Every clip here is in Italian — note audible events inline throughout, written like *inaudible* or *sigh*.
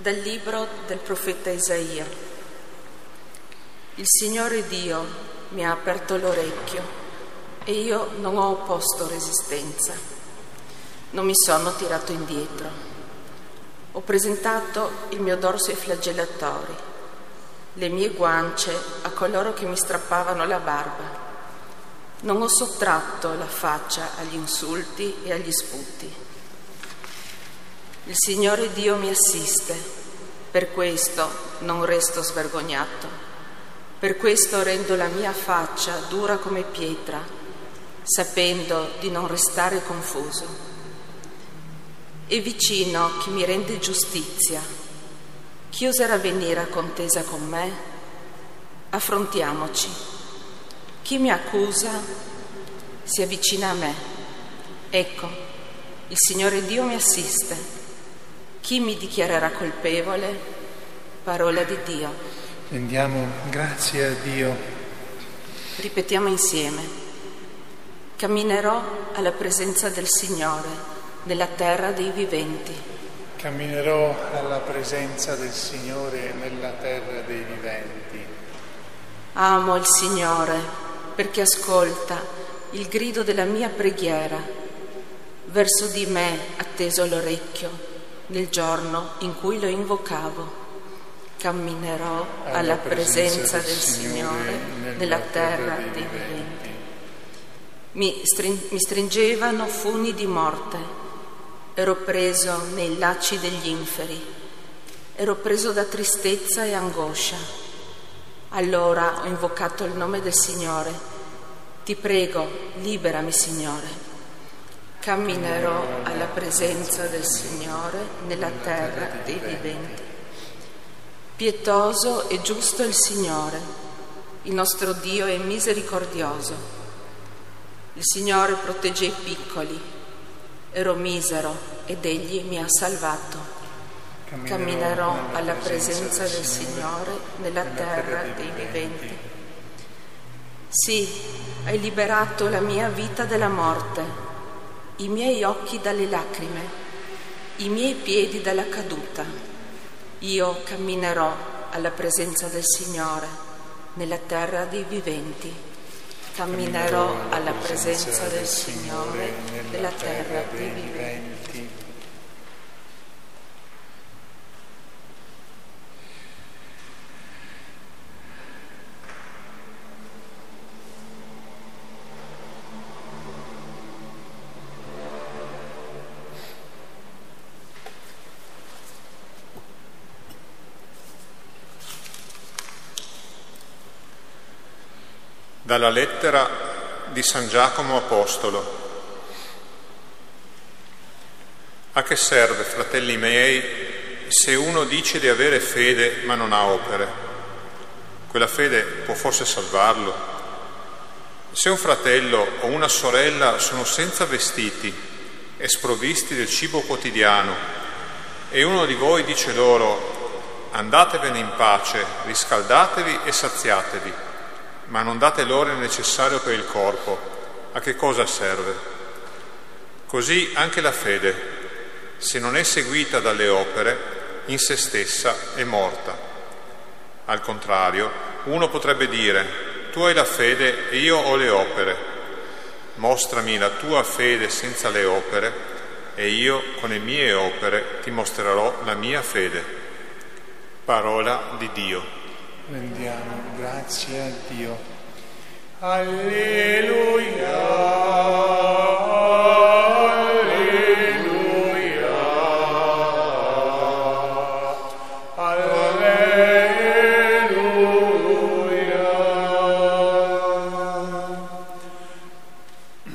Dal libro del profeta Isaia. Il Signore Dio mi ha aperto l'orecchio e io non ho opposto resistenza. Non mi sono tirato indietro. Ho presentato il mio dorso ai flagellatori, le mie guance a coloro che mi strappavano la barba. Non ho sottratto la faccia agli insulti e agli sputi. Il Signore Dio mi assiste, per questo non resto svergognato, per questo rendo la mia faccia dura come pietra, sapendo di non restare confuso. È vicino chi mi rende giustizia, chi oserà venire a contesa con me? Affrontiamoci. Chi mi accusa si avvicina a me. Ecco, il Signore Dio mi assiste chi mi dichiarerà colpevole? Parola di Dio. Rendiamo grazie a Dio. Ripetiamo insieme. Camminerò alla presenza del Signore nella terra dei viventi. Camminerò alla presenza del Signore nella terra dei viventi. Amo il Signore perché ascolta il grido della mia preghiera. Verso di me atteso l'orecchio nel giorno in cui lo invocavo. Camminerò alla presenza del Signore nella terra dei viventi. Mi, string- mi stringevano funi di morte, ero preso nei lacci degli inferi, ero preso da tristezza e angoscia. Allora ho invocato il nome del Signore. Ti prego, liberami, Signore. Camminerò alla presenza del Signore nella terra dei viventi. Pietoso e giusto il Signore, il nostro Dio è misericordioso. Il Signore protegge i piccoli. Ero misero ed Egli mi ha salvato. Camminerò alla presenza del Signore nella terra dei viventi. Sì, hai liberato la mia vita dalla morte i miei occhi dalle lacrime, i miei piedi dalla caduta. Io camminerò alla presenza del Signore nella terra dei viventi. Camminerò alla presenza del Signore nella terra dei viventi. Dalla lettera di San Giacomo Apostolo. A che serve, fratelli miei, se uno dice di avere fede ma non ha opere? Quella fede può forse salvarlo? Se un fratello o una sorella sono senza vestiti e sprovvisti del cibo quotidiano e uno di voi dice loro andatevene in pace, riscaldatevi e saziatevi, ma non date l'ore necessario per il corpo, a che cosa serve? Così anche la fede, se non è seguita dalle opere, in se stessa è morta. Al contrario, uno potrebbe dire, tu hai la fede e io ho le opere. Mostrami la tua fede senza le opere e io con le mie opere ti mostrerò la mia fede. Parola di Dio. Rendiamo grazie a Dio. Alleluia.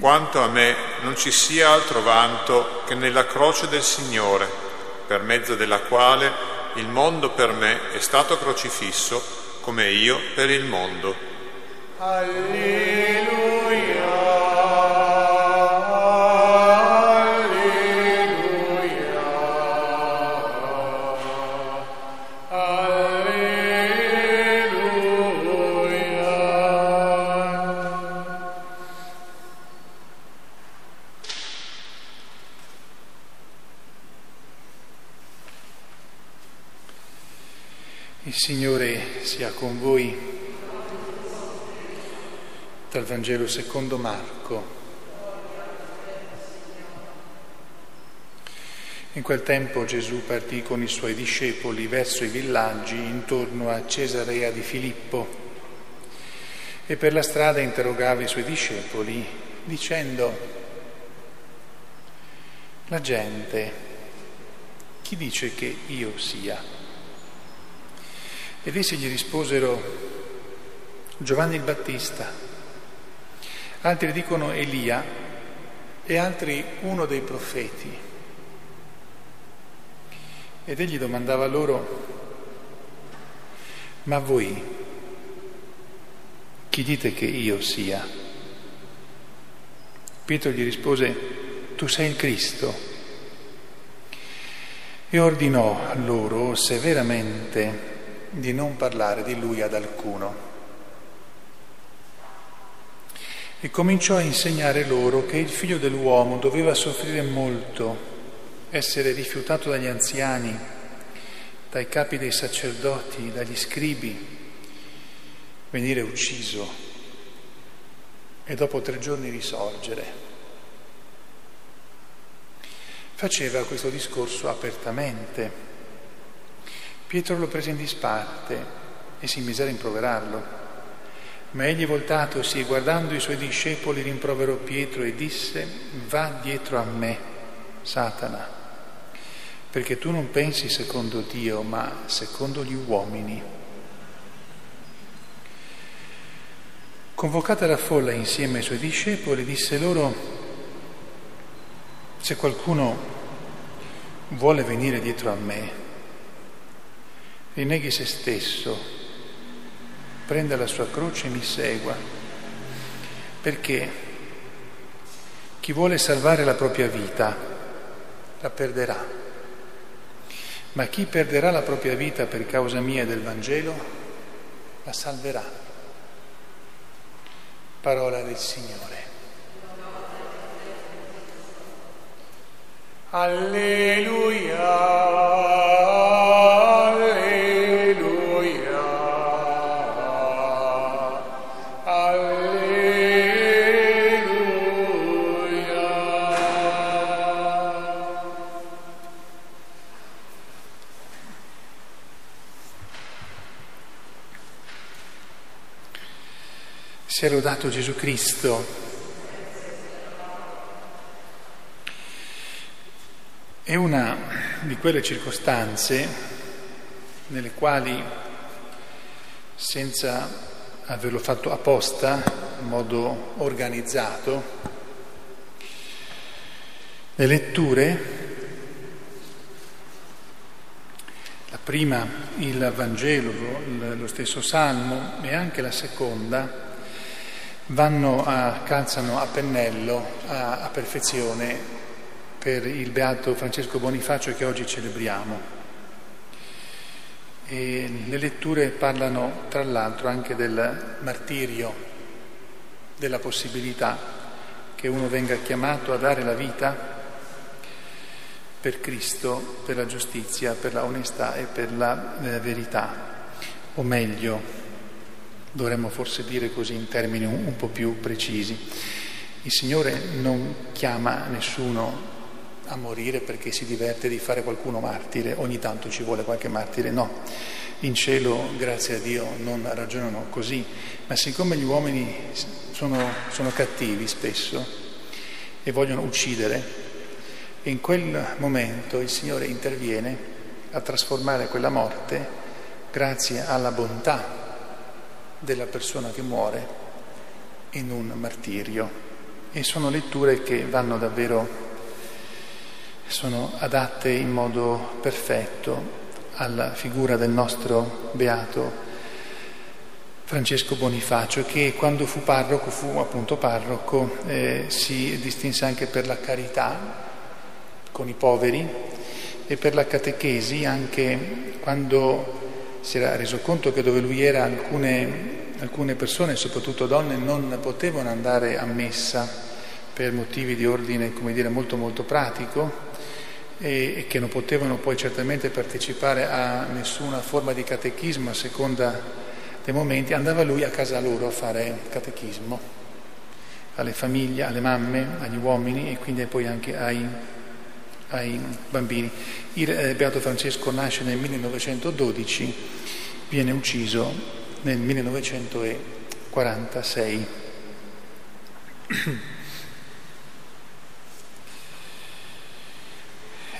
Quanto a me non ci sia altro vanto che nella croce del Signore, per mezzo della quale il mondo per me è stato crocifisso come io per il mondo. Alleluia. Con voi. Dal Vangelo secondo Marco. In quel tempo Gesù partì con i suoi discepoli verso i villaggi intorno a Cesarea di Filippo e per la strada interrogava i suoi discepoli dicendo, la gente, chi dice che io sia? Ed essi gli risposero Giovanni il Battista, altri dicono Elia e altri uno dei profeti. Ed egli domandava loro, ma voi chi dite che io sia? Pietro gli rispose, tu sei il Cristo. E ordinò loro severamente di non parlare di lui ad alcuno. E cominciò a insegnare loro che il figlio dell'uomo doveva soffrire molto, essere rifiutato dagli anziani, dai capi dei sacerdoti, dagli scribi, venire ucciso e dopo tre giorni risorgere. Faceva questo discorso apertamente Pietro lo prese in disparte e si mise a rimproverarlo. Ma egli voltatosi e guardando i suoi discepoli rimproverò Pietro e disse, va dietro a me, Satana, perché tu non pensi secondo Dio, ma secondo gli uomini. Convocata la folla insieme ai suoi discepoli, disse loro, se qualcuno vuole venire dietro a me, rinneghi se stesso, prenda la sua croce e mi segua, perché chi vuole salvare la propria vita la perderà, ma chi perderà la propria vita per causa mia e del Vangelo la salverà. Parola del Signore. Alleluia. Sia lodato Gesù Cristo. È una di quelle circostanze nelle quali, senza averlo fatto apposta, in modo organizzato, le letture, la prima il Vangelo, lo stesso Salmo e anche la seconda, vanno a, calzano a pennello a, a perfezione per il beato Francesco Bonifacio che oggi celebriamo. E le letture parlano tra l'altro anche del martirio, della possibilità che uno venga chiamato a dare la vita per Cristo, per la giustizia, per la onestà e per la eh, verità, o meglio, dovremmo forse dire così in termini un, un po' più precisi. Il Signore non chiama nessuno a morire perché si diverte di fare qualcuno martire, ogni tanto ci vuole qualche martire, no. In cielo, grazie a Dio, non ragionano così, ma siccome gli uomini sono, sono cattivi spesso e vogliono uccidere, in quel momento il Signore interviene a trasformare quella morte grazie alla bontà della persona che muore in un martirio. E sono letture che vanno davvero, sono adatte in modo perfetto alla figura del nostro beato Francesco Bonifacio, che quando fu parroco, fu appunto parroco, eh, si distinse anche per la carità con i poveri e per la catechesi, anche quando si era reso conto che dove lui era alcune, alcune persone, soprattutto donne, non potevano andare a messa per motivi di ordine, dire, molto molto pratico e, che non potevano poi certamente partecipare a nessuna forma di catechismo a seconda dei momenti, andava lui a casa loro a fare catechismo, alle famiglie, alle mamme, agli uomini e quindi poi anche ai, ai bambini. Il eh, Beato Francesco nasce nel 1912, viene ucciso nel 1946. *clears throat*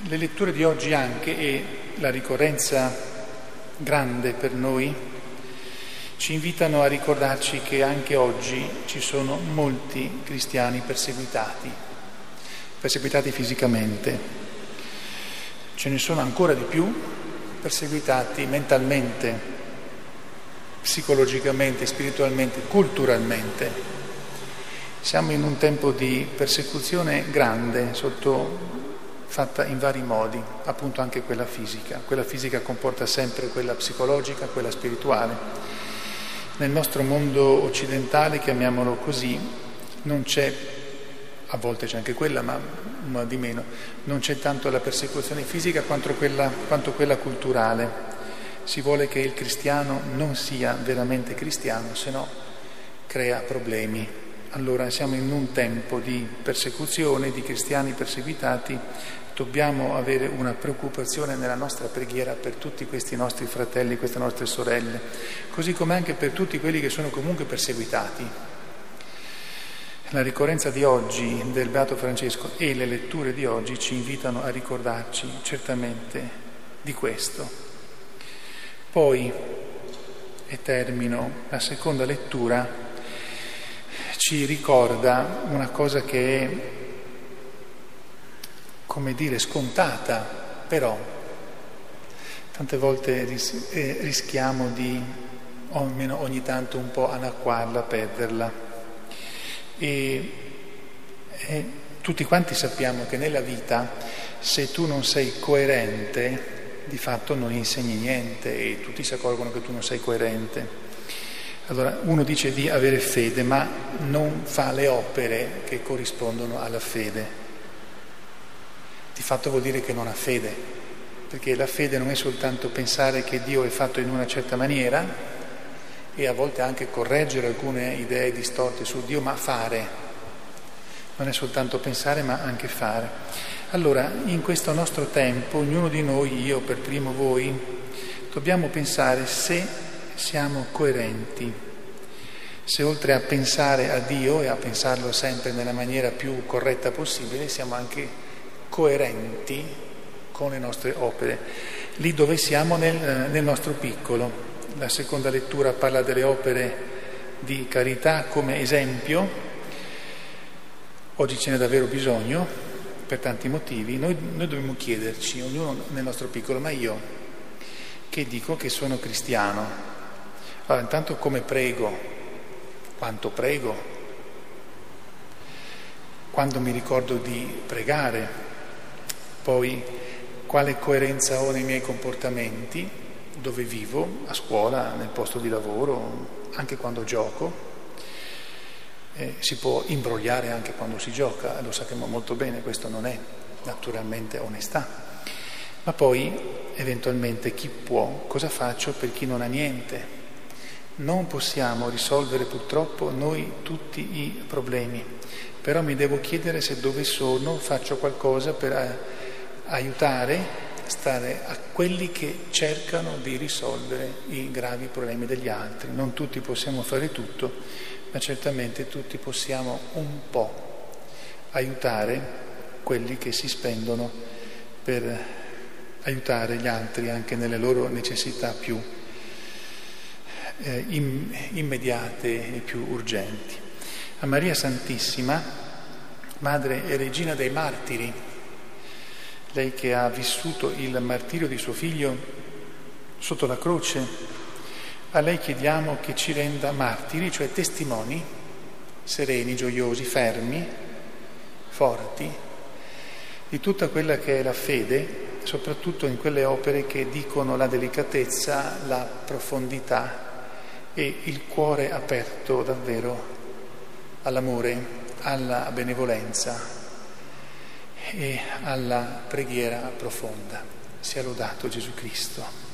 Le letture di oggi anche e la ricorrenza grande per noi ci invitano a ricordarci che anche oggi ci sono molti cristiani perseguitati, perseguitati fisicamente. Ce ne sono ancora di più perseguitati mentalmente, psicologicamente, spiritualmente, culturalmente. Siamo in un tempo di persecuzione grande sotto fatta in vari modi, appunto anche quella fisica. Quella fisica comporta sempre quella psicologica, quella spirituale. Nel nostro mondo occidentale, chiamiamolo così, non c'è, a volte c'è anche quella, ma, ma di meno, non c'è tanto la persecuzione fisica quanto quella, quanto quella culturale. Si vuole che il cristiano non sia veramente cristiano, se no crea problemi. Allora siamo in un tempo di persecuzione, di cristiani perseguitati dobbiamo avere una preoccupazione nella nostra preghiera per tutti questi nostri fratelli, queste nostre sorelle, così come anche per tutti quelli che sono comunque perseguitati. La ricorrenza di oggi del Beato Francesco e le letture di oggi ci invitano a ricordarci certamente di questo. Poi, e termino, la seconda lettura ci ricorda una cosa che è come dire, scontata, però tante volte ris- eh, rischiamo di, o almeno ogni tanto, un po' anacquarla, perderla. E, e tutti quanti sappiamo che nella vita, se tu non sei coerente, di fatto non insegni niente e tutti si accorgono che tu non sei coerente. Allora uno dice di avere fede, ma non fa le opere che corrispondono alla fede di fatto vuol dire che non ha fede, perché la fede non è soltanto pensare che Dio è fatto in una certa maniera e a volte anche correggere alcune idee distorte su Dio, ma fare. Non è soltanto pensare, ma anche fare. Allora, in questo nostro tempo, ognuno di noi, io per primo voi, dobbiamo pensare se siamo coerenti, se oltre a pensare a Dio e a pensarlo sempre nella maniera più corretta possibile, siamo anche coerenti con le nostre opere, lì dove siamo nel, eh, nel nostro piccolo. La seconda lettura parla delle opere di carità come esempio, oggi ce n'è davvero bisogno per tanti motivi, noi, noi dobbiamo chiederci, ognuno nel nostro piccolo, ma io che dico che sono cristiano, allora intanto come prego, quanto prego, quando mi ricordo di pregare, poi quale coerenza ho nei miei comportamenti, dove vivo, a scuola, nel posto di lavoro, anche quando gioco. Eh, si può imbrogliare anche quando si gioca, lo sappiamo molto bene, questo non è naturalmente onestà. Ma poi, eventualmente, chi può, cosa faccio per chi non ha niente? Non possiamo risolvere purtroppo noi tutti i problemi, però mi devo chiedere se dove sono faccio qualcosa per eh, aiutare stare a quelli che cercano di risolvere i gravi problemi degli altri. Non tutti possiamo fare tutto, ma certamente tutti possiamo un po' aiutare quelli che si spendono per aiutare gli altri anche nelle loro necessità più eh, immediate e più urgenti. A Maria Santissima, madre e regina dei martiri, lei che ha vissuto il martirio di suo figlio sotto la croce, a lei chiediamo che ci renda martiri, cioè testimoni sereni, gioiosi, fermi, forti, di tutta quella che è la fede, soprattutto in quelle opere che dicono la delicatezza, la profondità e il cuore aperto davvero all'amore, alla benevolenza, e alla preghiera profonda. Sia lodato Gesù Cristo.